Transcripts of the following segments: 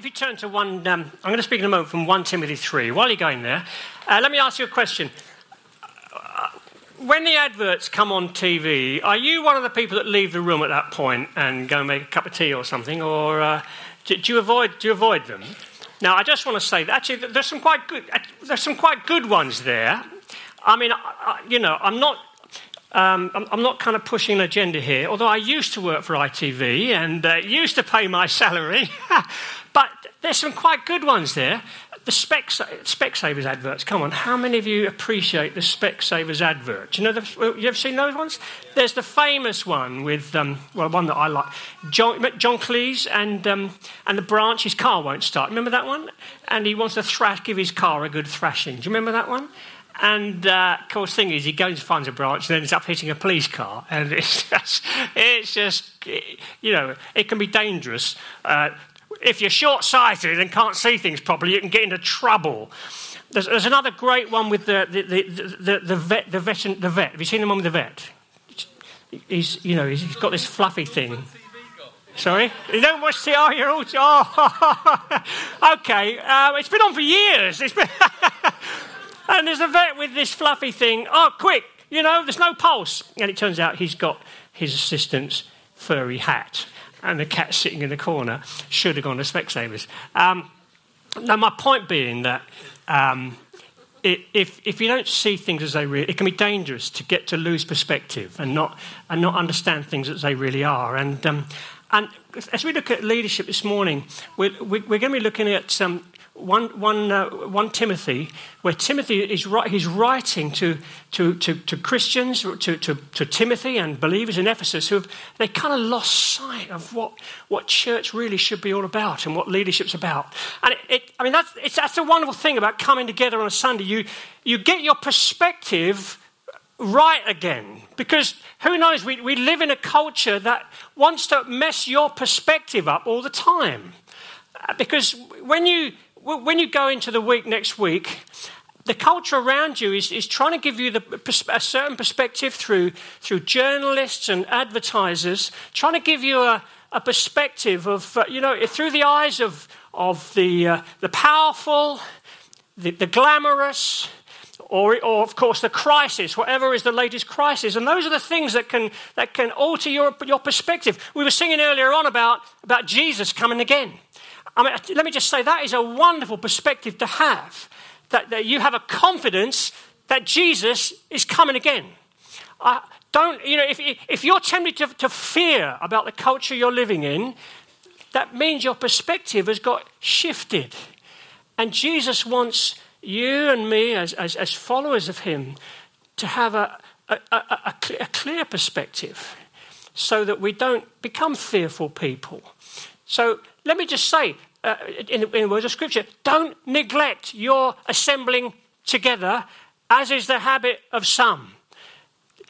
if you turn to one, um, I'm going to speak in a moment from 1 Timothy 3. While you're going there, uh, let me ask you a question. When the adverts come on TV, are you one of the people that leave the room at that point and go and make a cup of tea or something, or uh, do, do, you avoid do you avoid them? Now, I just want to say that actually there's some quite good there's some quite good ones there. I mean, I, you know, I'm not um, I'm, I'm, not kind of pushing an agenda here, although I used to work for ITV and uh, used to pay my salary. there's some quite good ones there. The Spec Specsavers adverts, come on, how many of you appreciate the Specsavers adverts? You know, the, you ever seen those ones? There's the famous one with, um, well, one that I like, John, John Cleese and, um, and the branch, his car won't start. Remember that one? And he wants to thrash, give his car a good thrashing. Do you remember that one? And uh, of course, thing is, he goes and finds a branch and ends up hitting a police car, and it's just, it's just, you know, it can be dangerous. Uh, if you're short-sighted and can't see things properly, you can get into trouble. There's, there's another great one with the the, the, the, the vet, the vet, the vet. Have you seen the one with the vet? He's, you know, he's got this fluffy thing. Sorry? You don't watch the. Oh, you're all. Oh, okay. Uh, it's been on for years. It's been. And there's a vet with this fluffy thing. Oh, quick, you know, there's no pulse. And it turns out he's got his assistant's furry hat. And the cat sitting in the corner should have gone to Specsavers. Um, now, my point being that um, it, if, if you don't see things as they really it can be dangerous to get to lose perspective and not, and not understand things as they really are. And, um, and as we look at leadership this morning, we're, we're going to be looking at um, one, one, uh, one Timothy, where Timothy is he's writing to, to, to, to Christians, to, to, to, Timothy and believers in Ephesus who have they kind of lost sight of what, what church really should be all about and what leadership's about. And it, it, I mean, that's, it's, that's the wonderful thing about coming together on a Sunday. You, you get your perspective right again. Because who knows, we, we live in a culture that wants to mess your perspective up all the time. Because when you when you go into the week next week, the culture around you is, is trying to give you the, a certain perspective through, through journalists and advertisers, trying to give you a, a perspective of, uh, you know, through the eyes of, of the, uh, the powerful, the, the glamorous, or, or, of course, the crisis, whatever is the latest crisis. And those are the things that can, that can alter your, your perspective. We were singing earlier on about, about Jesus coming again. I mean, let me just say that is a wonderful perspective to have. That, that you have a confidence that Jesus is coming again. Uh, don't, you know, if, if you're tempted to, to fear about the culture you're living in, that means your perspective has got shifted. And Jesus wants you and me, as, as, as followers of Him, to have a, a, a, a, clear perspective so that we don't become fearful people. So let me just say, uh, in, in the words of Scripture, don't neglect your assembling together, as is the habit of some.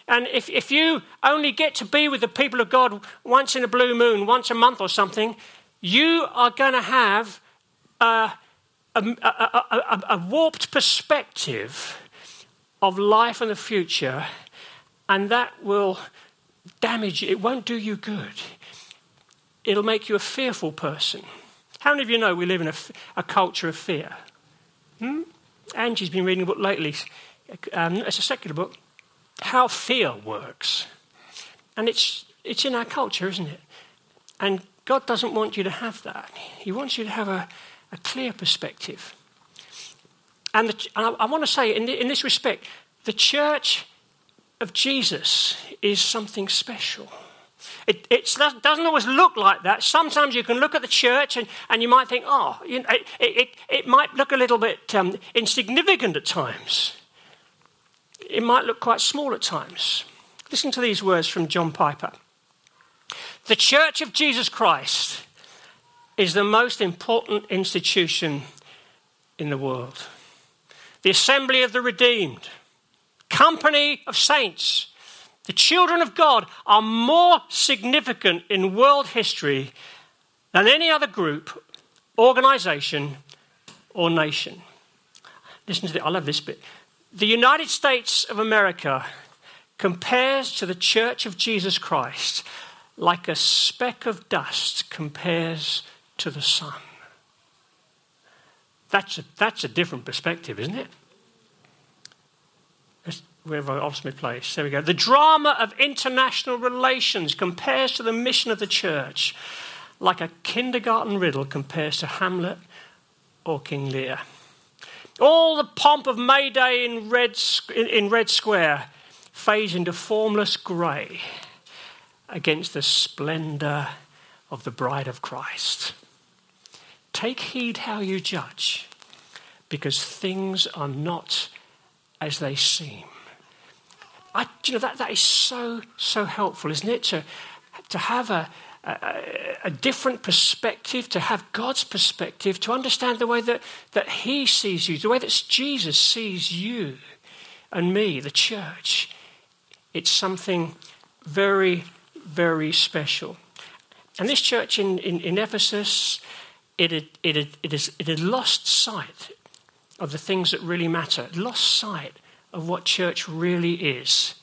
And if, if you only get to be with the people of God once in a blue moon, once a month or something, you are going to have a, a, a, a, warped perspective of life and the future, and that will damage you. It won't do you good it'll make you a fearful person. How many of you know we live in a, a culture of fear? Hmm? Angie's been reading a book lately. Um, it's a secular book. How fear works. And it's, it's in our culture, isn't it? And God doesn't want you to have that. He wants you to have a, a clear perspective. And, the, and I, I, want to say, in, the, in this respect, the church of Jesus is something special. It, it, doesn't always look like that. Sometimes you can look at the church and, and you might think, oh, you know, it, it, it, might look a little bit um, insignificant at times. It might look quite small at times. Listen to these words from John Piper The Church of Jesus Christ is the most important institution in the world. The assembly of the redeemed, company of saints the children of God are more significant in world history than any other group, organization, or nation. Listen to this, I love this bit. The United States of America compares to the Church of Jesus Christ like a speck of dust compares to the sun. That's a, that's a different perspective, isn't it? I lost my place? There we go. The drama of international relations compares to the mission of the church like a kindergarten riddle compares to Hamlet or King Lear. All the pomp of May Day in Red, in Red Square fades into formless grey against the splendour of the bride of Christ. Take heed how you judge, because things are not as they seem. I, you know, that, that is so, so helpful, isn't it? To, to have a, a, a, different perspective, to have God's perspective, to understand the way that, that He sees you, the way that Jesus sees you and me, the church. It's something very, very special. And this church in, in, in Ephesus, it had, it, had, it, has, it had lost sight of the things that really matter, lost sight of what church really is.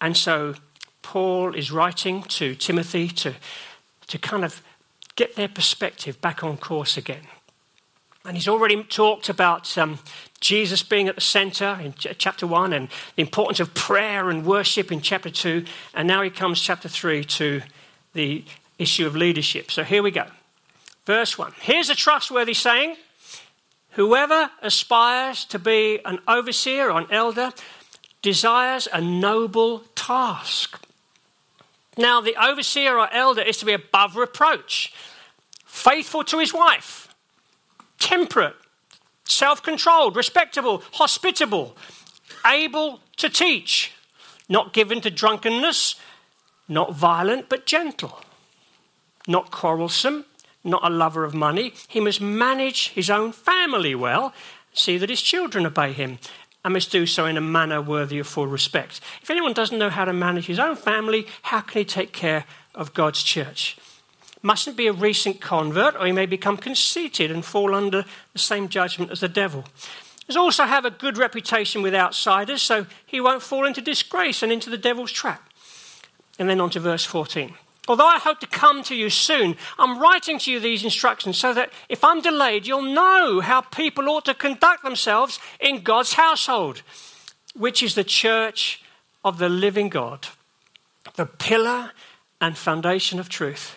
And so Paul is writing to Timothy to, to kind of get their perspective back on course again. And he's already talked about um, Jesus being at the center in ch- chapter 1 and the importance of prayer and worship in chapter 2. And now he comes, chapter 3, to the issue of leadership. So here we go. Verse 1. Here's a trustworthy saying Whoever aspires to be an overseer or an elder desires a noble task. Now, the overseer or elder is to be above reproach, faithful to his wife, temperate, self controlled, respectable, hospitable, able to teach, not given to drunkenness, not violent but gentle, not quarrelsome, not a lover of money. He must manage his own family well, see that his children obey him, and must do so in a manner worthy of full respect. If anyone doesn't know how to manage his own family, how can he take care of God's church? Mustn't be a recent convert, or he may become conceited and fall under the same judgment as the devil. Must also have a good reputation with outsiders, so he won't fall into disgrace and into the devil's trap. And then on to verse 14. Although I hope to come to you soon, I'm writing to you these instructions so that if I'm delayed, you'll know how people ought to conduct themselves in God's household, which is the church of the living God, the pillar and foundation of truth.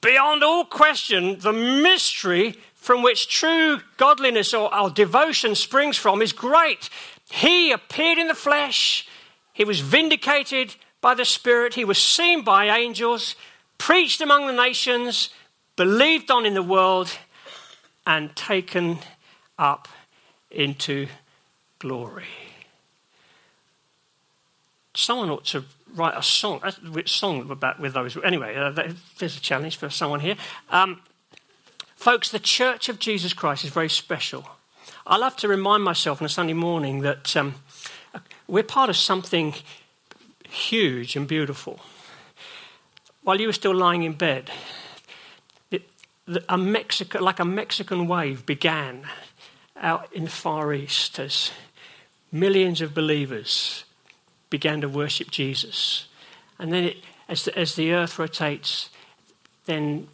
Beyond all question, the mystery from which true godliness or our devotion springs from is great. He appeared in the flesh, he was vindicated by the Spirit. He was seen by angels, preached among the nations, believed on in the world, and taken up into glory. Someone ought to write a song, a song about with those. Anyway, uh, there's a challenge for someone here. Um, folks, the Church of Jesus Christ is very special. I love to remind myself on a Sunday morning that um, we're part of something huge and beautiful. While you were still lying in bed, it, a Mexico, like a Mexican wave began out in the Far East as millions of believers began to worship Jesus. And then, it, as, the, as the earth rotates, then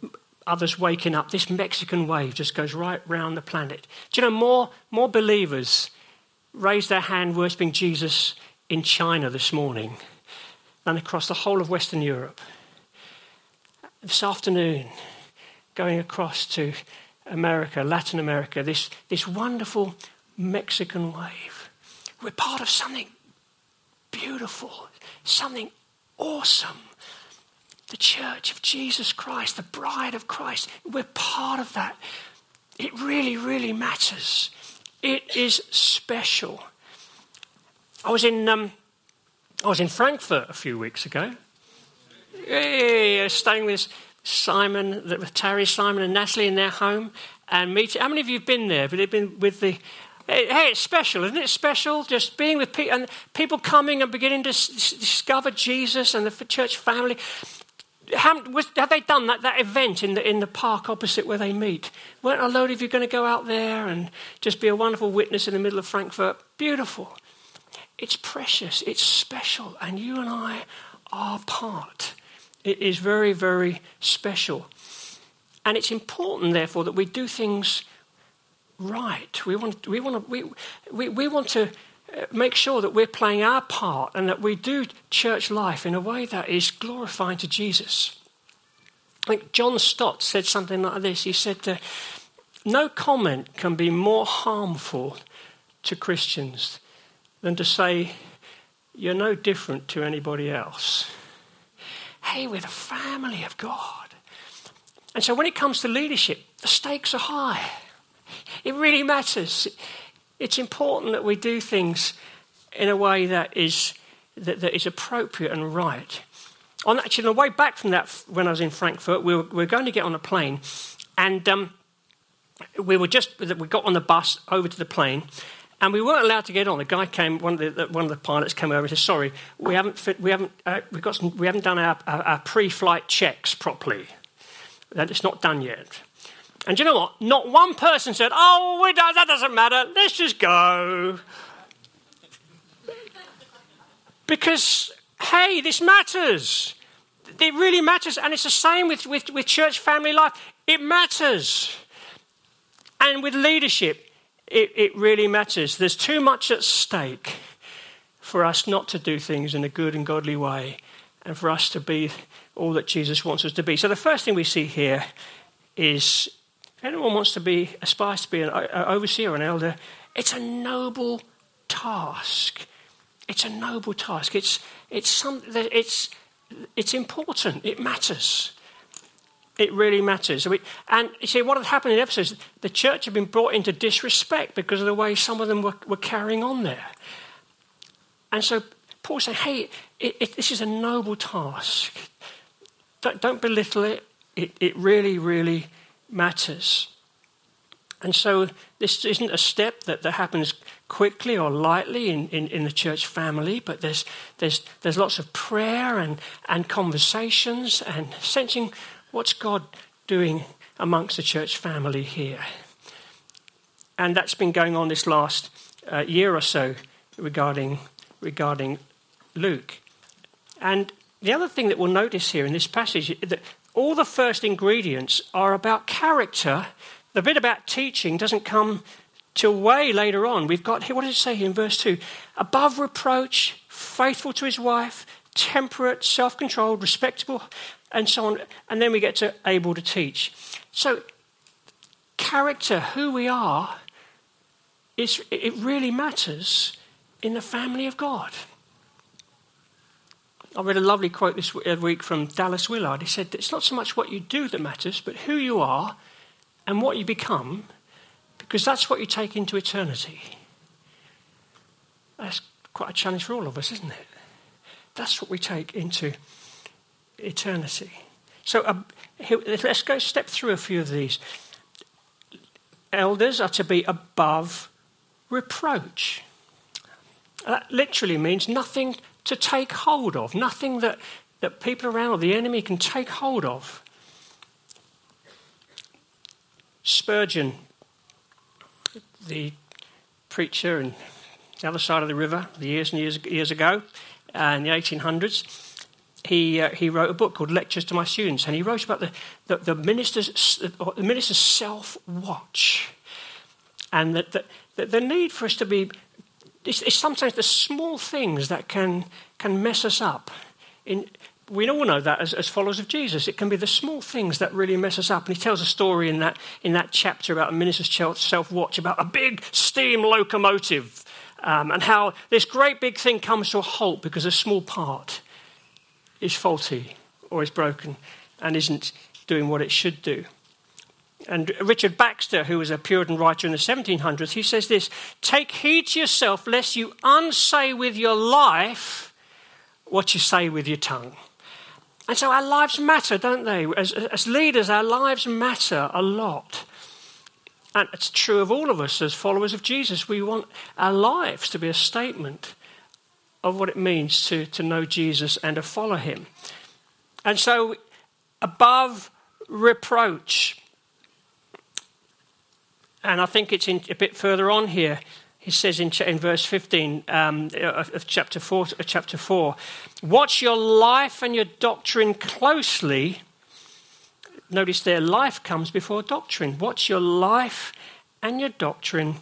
others waking up, this Mexican wave just goes right round the planet. Do you know more, more believers raised their hand worshipping Jesus in China this morning and across the whole of Western Europe. This afternoon, going across to America, Latin America, this, this wonderful Mexican wave. We're part of something beautiful, something awesome. The church of Jesus Christ, the bride of Christ. We're part of that. It really, really matters. It is special. I was in um, I was in Frankfurt a few weeks ago. Yeah, staying with Simon, with Terry, Simon, and Natalie in their home, and meeting. How many of you have been there? But they've been with the. Hey, it's special, isn't it? Special just being with people and people coming and beginning to discover Jesus and the church family. Have, was, have they done that, that event in the, in the park opposite where they meet? Weren't a load of you going to go out there and just be a wonderful witness in the middle of Frankfurt? Beautiful. It's precious, it's special, and you and I are part. It is very, very special. And it's important, therefore, that we do things right. We want, we want to, we, we, we want to uh, make sure that we're playing our part and that we do church life in a way that is glorifying to Jesus. Think John Stott said something like this. He said, uh, No comment can be more harmful to Christians than to say, You're no different to anybody else. Hey, we're the family of God. And so when it comes to leadership, the stakes are high. It really matters. It's important that we do things in a way that is, that, that is appropriate and right. On actually, on the way back from that, when I was in Frankfurt, we were, we were going to get on a plane, and um, we were just we got on the bus over to the plane, and we weren't allowed to get on. The guy came, one of the, one of the pilots came over and said, "Sorry, we haven't fit, we haven't uh, we got some, we haven't done our, our, our pre-flight checks properly. It's not done yet." And you know what? Not one person said, oh, we don't, that doesn't matter, let's just go. Because, hey, this matters. It really matters. And it's the same with, with, with church family life. It matters. And with leadership, it, it really matters. There's too much at stake for us not to do things in a good and godly way and for us to be all that Jesus wants us to be. So the first thing we see here is if anyone wants to be, aspires to be an overseer or an elder, it's a noble task. It's a noble task. It's, it's, some, it's, it's important. It matters. It really matters. And you see, what had happened in Ephesus, the church had been brought into disrespect because of the way some of them were, were carrying on there. And so Paul said, hey, it, it, this is a noble task. Don't, don't belittle it. it. It really, really matters. And so this isn't a step that, that happens quickly or lightly in, in, in, the church family, but there's, there's, there's lots of prayer and, and conversations and sensing what's God doing amongst the church family here. And that's been going on this last uh, year or so regarding, regarding Luke. And the other thing that we'll notice here in this passage is that all the first ingredients are about character. The bit about teaching doesn't come till way later on. We've got here, what does it say here in verse 2? Above reproach, faithful to his wife, temperate, self controlled, respectable, and so on. And then we get to able to teach. So, character, who we are, it really matters in the family of God. I read a lovely quote this week from Dallas Willard. He said, It's not so much what you do that matters, but who you are and what you become, because that's what you take into eternity. That's quite a challenge for all of us, isn't it? That's what we take into eternity. So uh, let's go step through a few of these. Elders are to be above reproach. That literally means nothing to take hold of, nothing that, that people around or the enemy can take hold of. Spurgeon, the preacher on the other side of the river, the years and years, years ago, uh, in the 1800s, he, uh, he wrote a book called Lectures to My Students, and he wrote about the, the, the minister's, the minister's self watch and that the, the, the need for us to be it's, it's sometimes the small things that can, can mess us up. In, we all know that as, as, followers of Jesus. It can be the small things that really mess us up. And he tells a story in that, in that chapter about a minister's self watch, about a big steam locomotive, um, and how this great big thing comes to a halt because a small part is faulty or is broken and isn't doing what it should do. And Richard Baxter, who was a Puritan writer in the 1700s, he says this Take heed to yourself lest you unsay with your life what you say with your tongue. And so our lives matter, don't they? As, as leaders, our lives matter a lot. And it's true of all of us as followers of Jesus. We want our lives to be a statement of what it means to, to know Jesus and to follow him. And so, above reproach, and I think it's in, a bit further on here. He says in, in verse 15 um, of chapter 4, chapter 4 Watch your life and your doctrine closely. Notice there, life comes before doctrine. Watch your life and your doctrine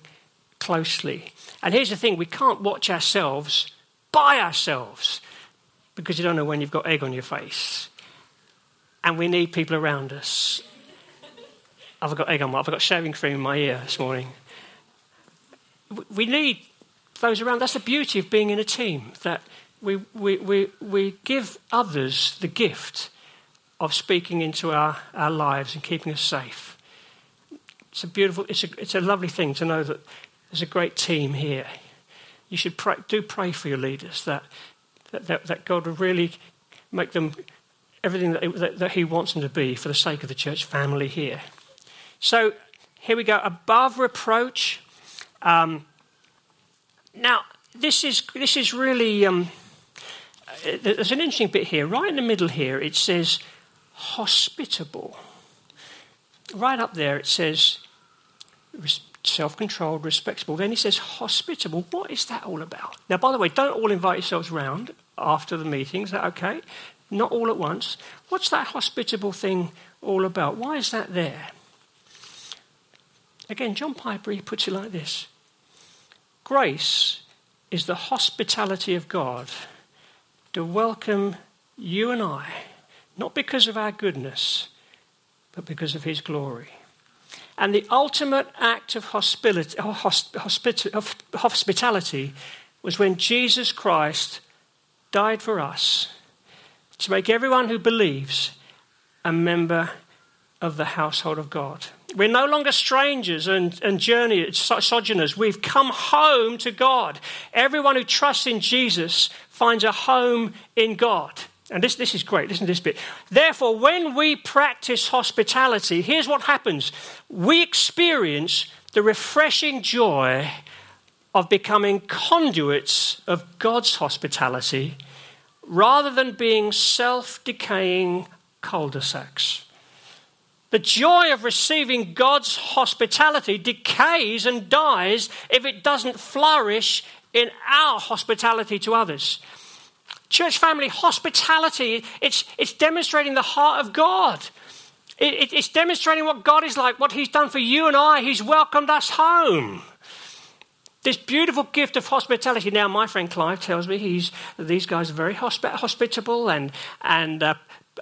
closely. And here's the thing we can't watch ourselves by ourselves because you don't know when you've got egg on your face. And we need people around us. I've got egg on my, I've got shaving cream in my ear this morning. We need those around. That's the beauty of being in a team, that we, we, we, we give others the gift of speaking into our, our lives and keeping us safe. It's a beautiful, it's a, it's a lovely thing to know that there's a great team here. You should pray, do pray for your leaders that, that, that, that God will really make them everything that, that, that He wants them to be for the sake of the church family here. So here we go above reproach. Um, now, this is, this is really, um, uh, there's an interesting bit here. Right in the middle here, it says hospitable. Right up there, it says self controlled, respectable. Then he says hospitable. What is that all about? Now, by the way, don't all invite yourselves round after the meeting. Is that okay? Not all at once. What's that hospitable thing all about? Why is that there? Again, John Piper he puts it like this Grace is the hospitality of God to welcome you and I, not because of our goodness, but because of His glory. And the ultimate act of hospitality, was when Jesus Christ died for us to make everyone who believes a member of the household of God. We're no longer strangers and, and journeyers, sojourners. We've come home to God. Everyone who trusts in Jesus finds a home in God. And this, this is great. Listen to this bit. Therefore, when we practice hospitality, here's what happens we experience the refreshing joy of becoming conduits of God's hospitality rather than being self decaying cul de sacs. The joy of receiving God's hospitality decays and dies if it doesn't flourish in our hospitality to others. Church family, hospitality, it's, it's demonstrating the heart of God. It, it, it's demonstrating what God is like, what He's done for you and I. He's welcomed us home. This beautiful gift of hospitality. Now, my friend Clive tells me he's, these guys are very hospi- hospitable and, and uh,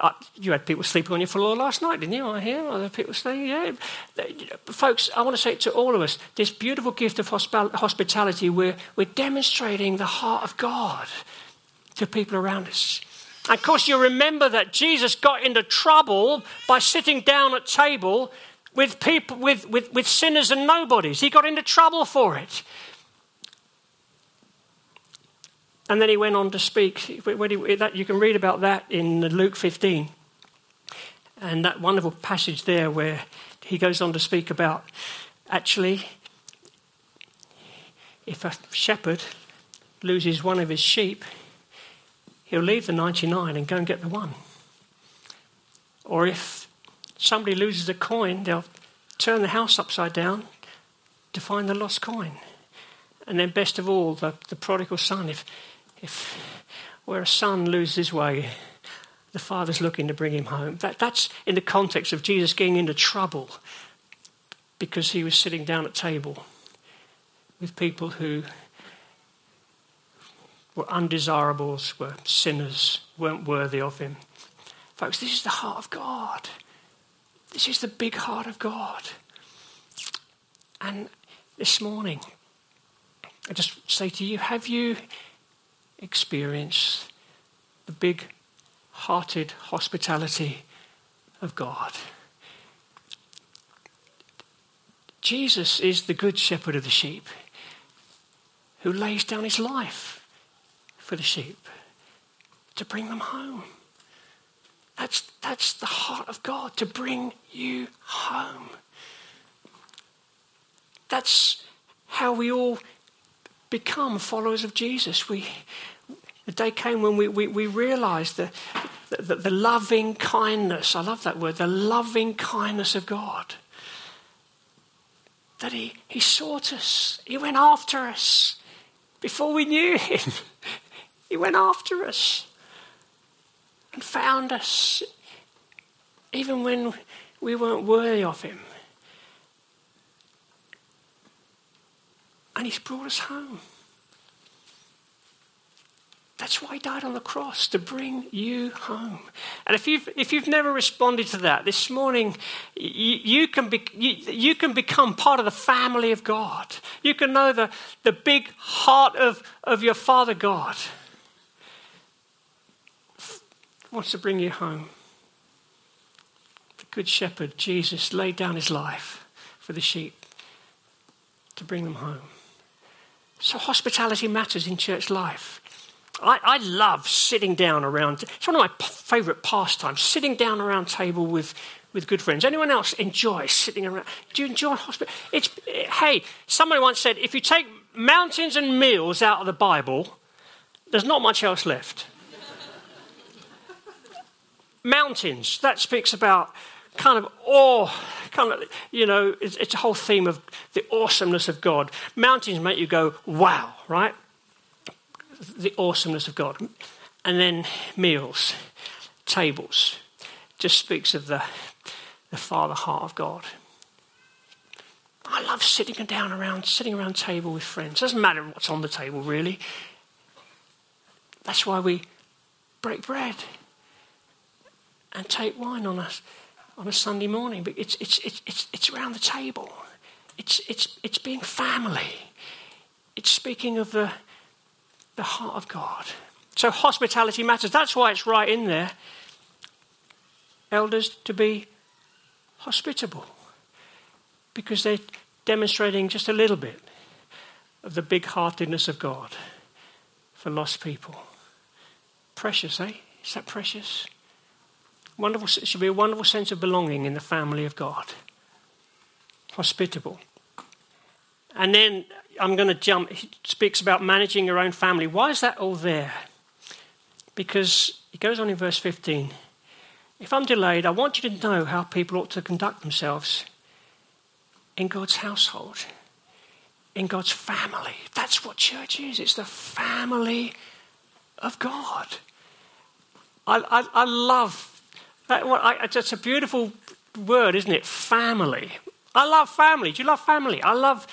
uh, you had people sleeping on your floor last night, didn't you? I hear other people saying, yeah. Folks, I want to say it to all of us this beautiful gift of hospitality, we're, we're demonstrating the heart of God to people around us. And of course, you remember that Jesus got into trouble by sitting down at table with people with, with, with sinners and nobodies. He got into trouble for it. And then he went on to speak. You can read about that in Luke 15. And that wonderful passage there where he goes on to speak about actually, if a shepherd loses one of his sheep, he'll leave the 99 and go and get the one. Or if somebody loses a coin, they'll turn the house upside down to find the lost coin. And then, best of all, the, the prodigal son, if if where a son loses his way, the father's looking to bring him home. That, that's in the context of Jesus getting into trouble because he was sitting down at table with people who were undesirables, were sinners, weren't worthy of him. Folks, this is the heart of God. This is the big heart of God. And this morning, I just say to you, have you experienced the big hearted hospitality of God. Jesus is the good shepherd of the sheep who lays down his life for the sheep to bring them home. That's, that's the heart of God, to bring you home. That's how we all become followers of Jesus. We, the day came when we, we, we realized the, the, the loving kindness, I love that word, the loving kindness of God. That he, he sought us, He went after us before we knew Him. he went after us and found us even when we weren't worthy of Him. And He's brought us home. That's why he died on the cross, to bring you home. And if you've, if you've never responded to that, this morning, you, you can, be, you, you, can become part of the family of God. You can know the, the big heart of, of your Father God. Wants to bring you home. The Good Shepherd, Jesus, laid down his life for the sheep to bring them home. So hospitality matters in church life. I, I love sitting down around. It's one of my p- favourite pastimes. Sitting down around table with with good friends. Anyone else enjoy sitting around? Do you enjoy hospital? It's hey. Somebody once said, if you take mountains and meals out of the Bible, there's not much else left. Mountains. That speaks about kind of awe, kind of, you know, it's, it's, a whole theme of the awesomeness of God. Mountains make you go, wow, right? the awesomeness of God. And then meals, tables, just speaks of the, the Father heart of God. I love sitting down around, sitting around table with friends. Doesn't matter what's on the table, really. That's why we break bread and take wine on a, on a Sunday morning. But it's, it's, it's, it's, it's around the table. It's, it's, it's being family. It's speaking of the, the heart of God. So hospitality matters. That's why it's right in there. Elders to be hospitable because they're demonstrating just a little bit of the big heartedness of God for lost people. Precious, eh? Is that precious? Wonderful, it should be a wonderful sense of belonging in the family of God. Hospitable. And then I'm going to jump. He speaks about managing your own family. Why is that all there? Because he goes on in verse 15. If I'm delayed, I want you to know how people ought to conduct themselves in God's household, in God's family. That's what church is. It's the family of God. I, I, I love that. I, it's a beautiful word, isn't it? Family. I love family. Do you love family? I love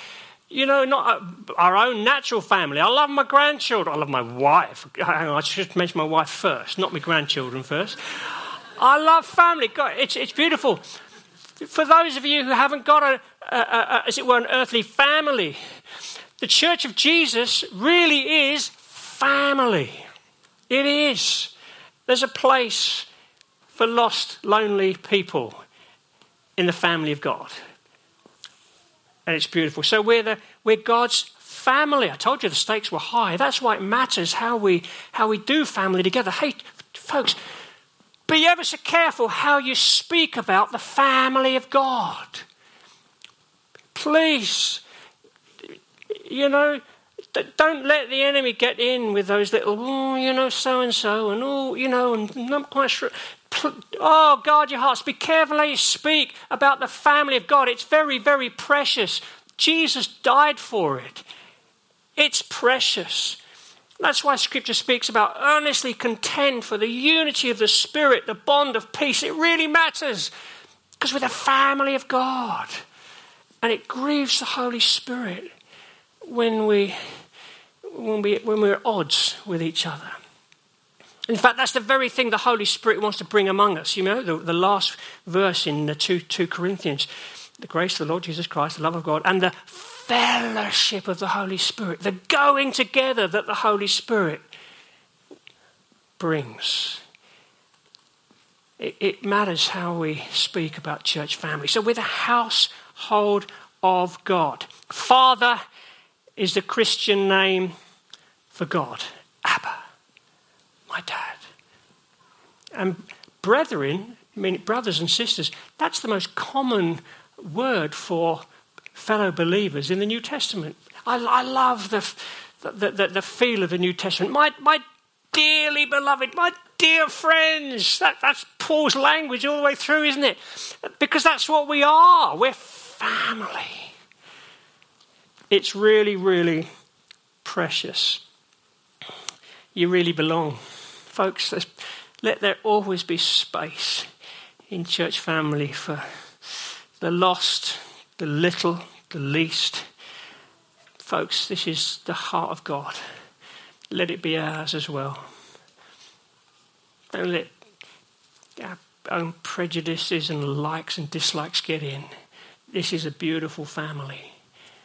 you know, not uh, our own natural family. I love my grandchildren. I love my wife. Hang on, I should mention my wife first, not my grandchildren first. I love family. God, it's, it's beautiful. For those of you who haven't got a, a, a, as it were, an earthly family, the Church of Jesus really is family. It is. There's a place for lost, lonely people in the family of God and it's beautiful. So we're, the, we're God's family. I told you the stakes were high. That's why it matters how we, how we do family together. Hey, folks, be ever so careful how you speak about the family of God. Please, you know, don't let the enemy get in with those little, oh, you know, so and so, and oh, you know, and I'm not quite sure. Oh, guard your hearts. Be careful how you speak about the family of God. It's very, very precious. Jesus died for it. It's precious. That's why Scripture speaks about earnestly contend for the unity of the Spirit, the bond of peace. It really matters because we're the family of God. And it grieves the Holy Spirit when, we, when, we, when we're at odds with each other. In fact, that's the very thing the Holy Spirit wants to bring among us. You know, the, the last verse in the 2, 2 Corinthians the grace of the Lord Jesus Christ, the love of God, and the fellowship of the Holy Spirit, the going together that the Holy Spirit brings. It, it matters how we speak about church family. So we're the household of God. Father is the Christian name for God. Abba my dad. And brethren, I mean brothers and sisters, that's the most common word for fellow believers in the New Testament. I, I love the, the, the, the, feel of the New Testament. My, my dearly beloved, my dear friends. That, that's Paul's language all the way through, isn't it? Because that's what we are. We're family. It's really, really precious. You really belong folks, let there always be space in church family for the lost, the little, the least, Folks, this is the heart of God. Let it be ours as well. Don't let our own prejudices and likes and dislikes get in. This is a beautiful family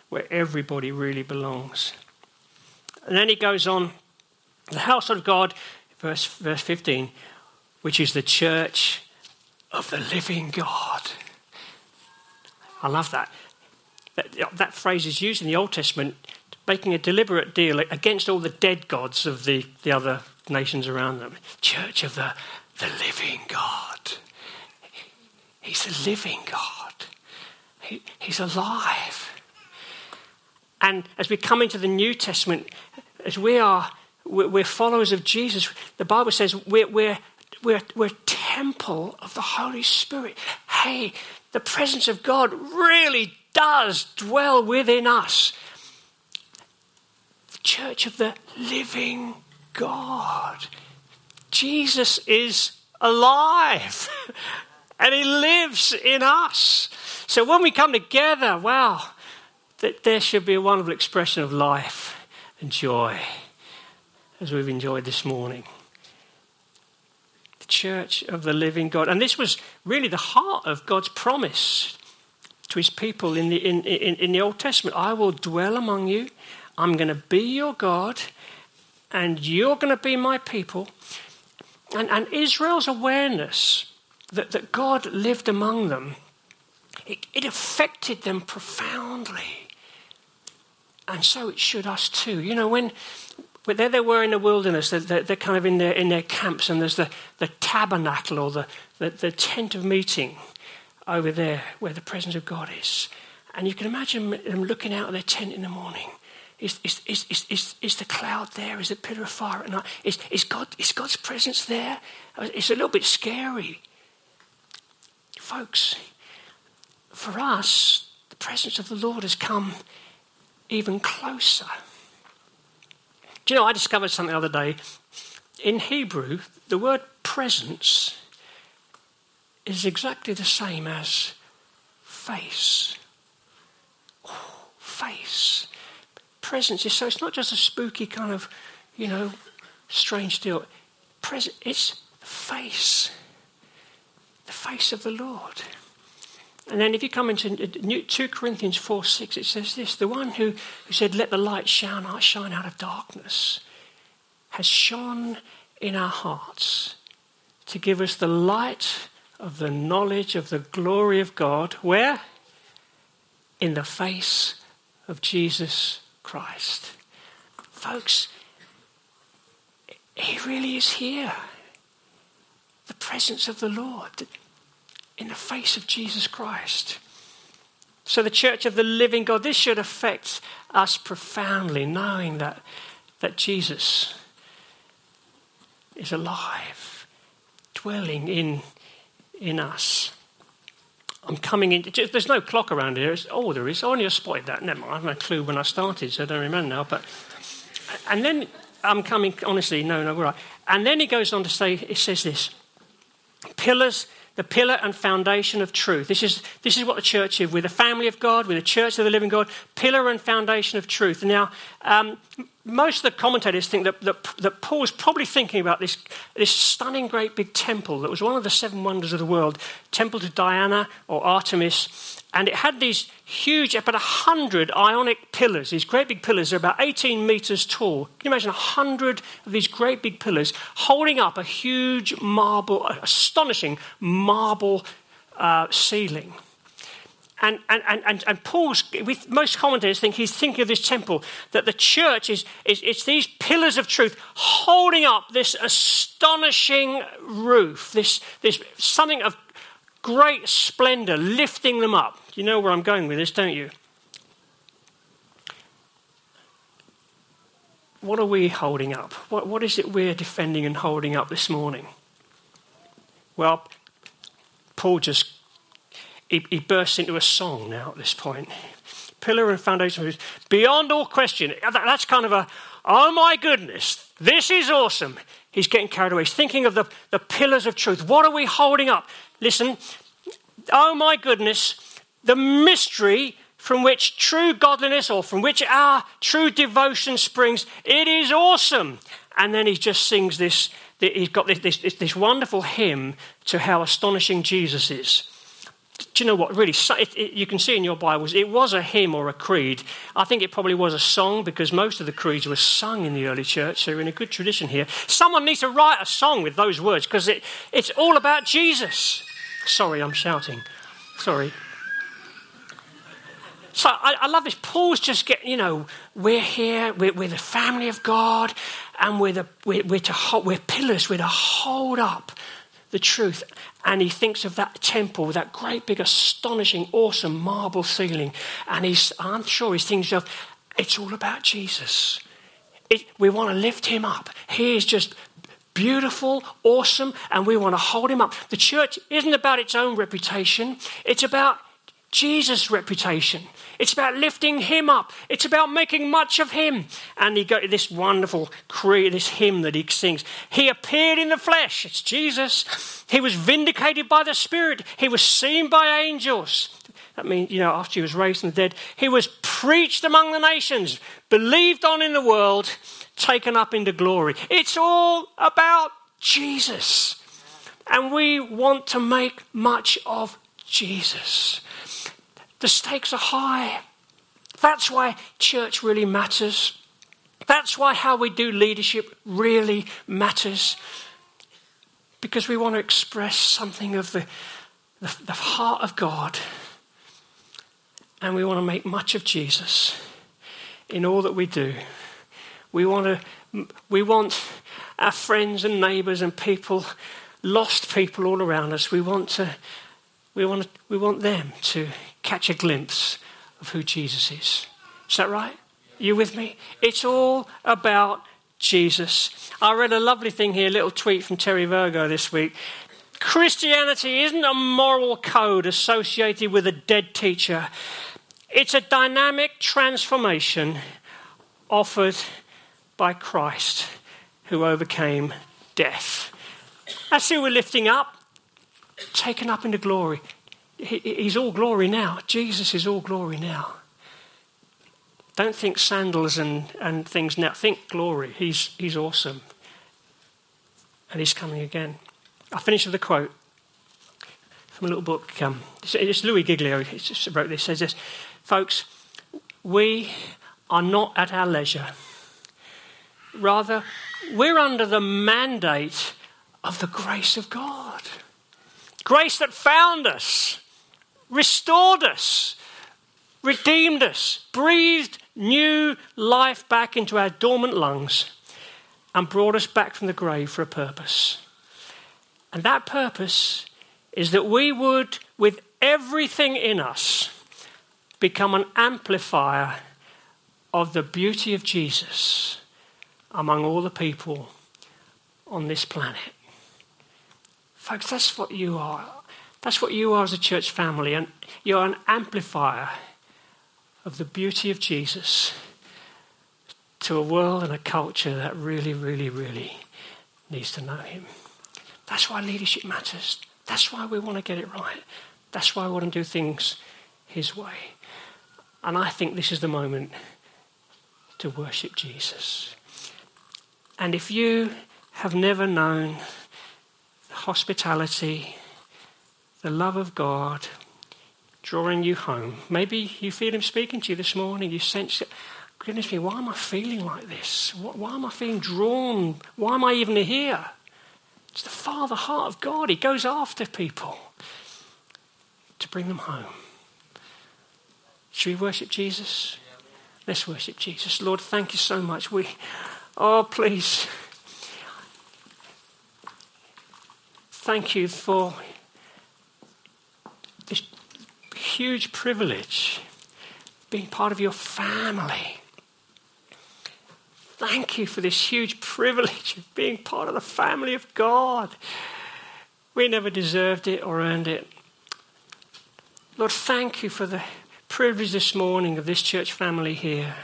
where everybody really belongs. And then he goes on the house of God, verse, verse 15, which is the church of the living God. I love that. That, that phrase is used in the Old Testament, making a deliberate deal against all the dead gods of the, the other nations around them. Church of the, the living God. He's the living God. He, he's alive. And as we come into the New Testament, as we are, we're followers of Jesus, the Bible says we're, we're, we're, we're temple of the Holy Spirit. Hey, the presence of God really does dwell within us. The church of the living God. Jesus is alive and he lives in us. So when we come together, wow, that there should be a wonderful expression of life and joy as we've enjoyed this morning. The church of the living God. And this was really the heart of God's promise to his people in the, in, in, in the Old Testament. I will dwell among you. I'm going to be your God, and you're going to be my people. And, and Israel's awareness that, that God lived among them, it, it affected them profoundly. And so it should us too. You know, when, when there they were in the wilderness, they're, they're, they're, kind of in their, in their camps, and there's the, the tabernacle or the, the, the tent of meeting over there where the presence of God is. And you can imagine them looking out of their tent in the morning. Is, is, is, is, is, the cloud there? Is the pillar of fire at night? Is, is, God, is God's presence there? It's a little bit scary. Folks, for us, the presence of the Lord has come even closer. Do you know, I discovered something the other day. In Hebrew, the word presence is exactly the same as face. Oh, face. Presence is so it's not just a spooky kind of, you know, strange deal. Presence, it's face. The face of the Lord. And then if you come into 2 Corinthians 4 6, it says this The one who, who said, Let the light shine shine out of darkness, has shone in our hearts to give us the light of the knowledge of the glory of God. Where? In the face of Jesus Christ. Folks, He really is here. The presence of the Lord in the face of Jesus Christ. So, the church of the living God, this should affect us profoundly, knowing that, that Jesus is alive, dwelling in in us. I'm coming in. There's no clock around here. It's, oh, there is. I only spotted that. Never mind. I have no clue when I started, so I don't remember now. But and then I'm coming. Honestly, no, no, we're right. And then he goes on to say, it says this: pillars the pillar and foundation of truth. This is, this is what the church is. We're the family of God, we're the church of the living God, pillar and foundation of truth. Now, um, most of the commentators think that, that, that Paul was probably thinking about this, this stunning great big temple that was one of the seven wonders of the world, temple to Diana or Artemis. And it had these huge, about 100 ionic pillars. These great big pillars are about 18 meters tall. Can you imagine 100 of these great big pillars holding up a huge marble, astonishing marble uh, ceiling? And, and, and, and Paul's, with most commentators think he's thinking of this temple, that the church is, is it's these pillars of truth holding up this astonishing roof, this, this something of great splendor, lifting them up. You know where I'm going with this, don't you? What are we holding up? What, what is it we're defending and holding up this morning? Well, Paul just he, he bursts into a song now at this point. Pillar and foundation beyond all question. That's kind of a, oh my goodness, this is awesome. He's getting carried away. He's thinking of the, the pillars of truth. What are we holding up? Listen, oh my goodness, the mystery from which true godliness or from which our true devotion springs. It is awesome. And then he just sings this, he's got this, this, this wonderful hymn to how astonishing Jesus is do you know what? Really, it, it, you can see in your Bibles, it was a hymn or a creed. I think it probably was a song because most of the creeds were sung in the early church, so we're in a good tradition here. Someone needs to write a song with those words because it, it's all about Jesus. Sorry, I'm shouting. Sorry. So I, I, love this. Paul's just getting, you know, we're here, we're, we're the family of God, and we're, the, we're, we're, to we're pillars, we're to hold up the truth. And he thinks of that temple, that great big, astonishing, awesome marble ceiling. And he's, I'm sure he's thinking himself, it's all about Jesus. It, we want to lift him up. He is just beautiful, awesome, and we want to hold him up. The church isn't about its own reputation, it's about Jesus' reputation. It's about lifting him up. It's about making much of him. And he got this wonderful this hymn that he sings. He appeared in the flesh. It's Jesus. He was vindicated by the Spirit. He was seen by angels. That means, you know, after he was raised from the dead, he was preached among the nations, believed on in the world, taken up into glory. It's all about Jesus. And we want to make much of Jesus. The stakes are high. That's why church really matters. That's why how we do leadership really matters. Because we want to express something of the, the, the heart of God. And we want to make much of Jesus in all that we do. We want to, we want our friends and neighbours and people, lost people all around us. We want to, we want we want them to catch a glimpse of who Jesus is. Is that right? You with me? It's all about Jesus. I read a lovely thing here, a little tweet from Terry Virgo this week. Christianity isn't a moral code associated with a dead teacher. It's a dynamic transformation offered by Christ who overcame death. That's who we're lifting up, taken up into glory. He, he's all glory now. Jesus is all glory now. Don't think sandals and, and things now. Think glory. He's, he's awesome. And he's coming again. I'll finish with a quote from a little book. Um, it's, Louis Giglio just wrote this. says this, folks, we are not at our leisure. Rather, we're under the mandate of the grace of God. Grace that found us restored us, redeemed us, breathed new life back into our dormant lungs, and brought us back from the grave for a purpose. And that purpose is that we would, with everything in us, become an amplifier of the beauty of Jesus among all the people on this planet. Folks, that's what you are. That's what you are as a church family, and you're an amplifier of the beauty of Jesus to a world and a culture that really, really, really needs to know Him. That's why leadership matters. That's why we want to get it right. That's why we want to do things His way. And I think this is the moment to worship Jesus. And if you have never known hospitality, the love of God drawing you home. Maybe you feel Him speaking to you this morning. You sense, it. goodness me, why am I feeling like this? Why am I feeling drawn? Why am I even here? It's the Father heart of God. He goes after people to bring them home. Should we worship Jesus? Let's worship Jesus. Lord, thank you so much. We, oh, please. Thank you for this huge privilege being part of your family. Thank you for this huge privilege of being part of the family of God. We never deserved it or earned it. Lord, thank you for the privilege this morning of this church family here.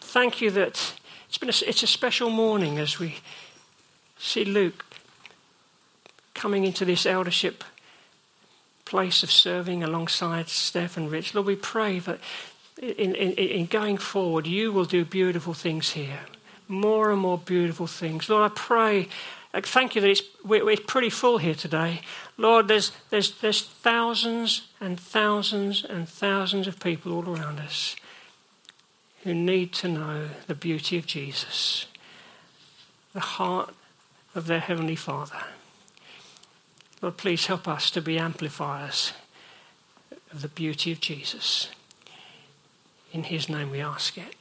Thank you that it's been a, it's a special morning as we see Luke coming into this eldership place of serving alongside Steph and Rich. Lord, we pray that in, in, in going forward, you will do beautiful things here. More and more beautiful things. Lord, I pray thank you that it's, we're, pretty full here today. Lord, there's, there's, there's thousands and thousands and thousands of people all around us who need to know the beauty of Jesus, the heart of their Heavenly Father. Lord, please help us to be amplifiers of the beauty of Jesus. In His name we ask it.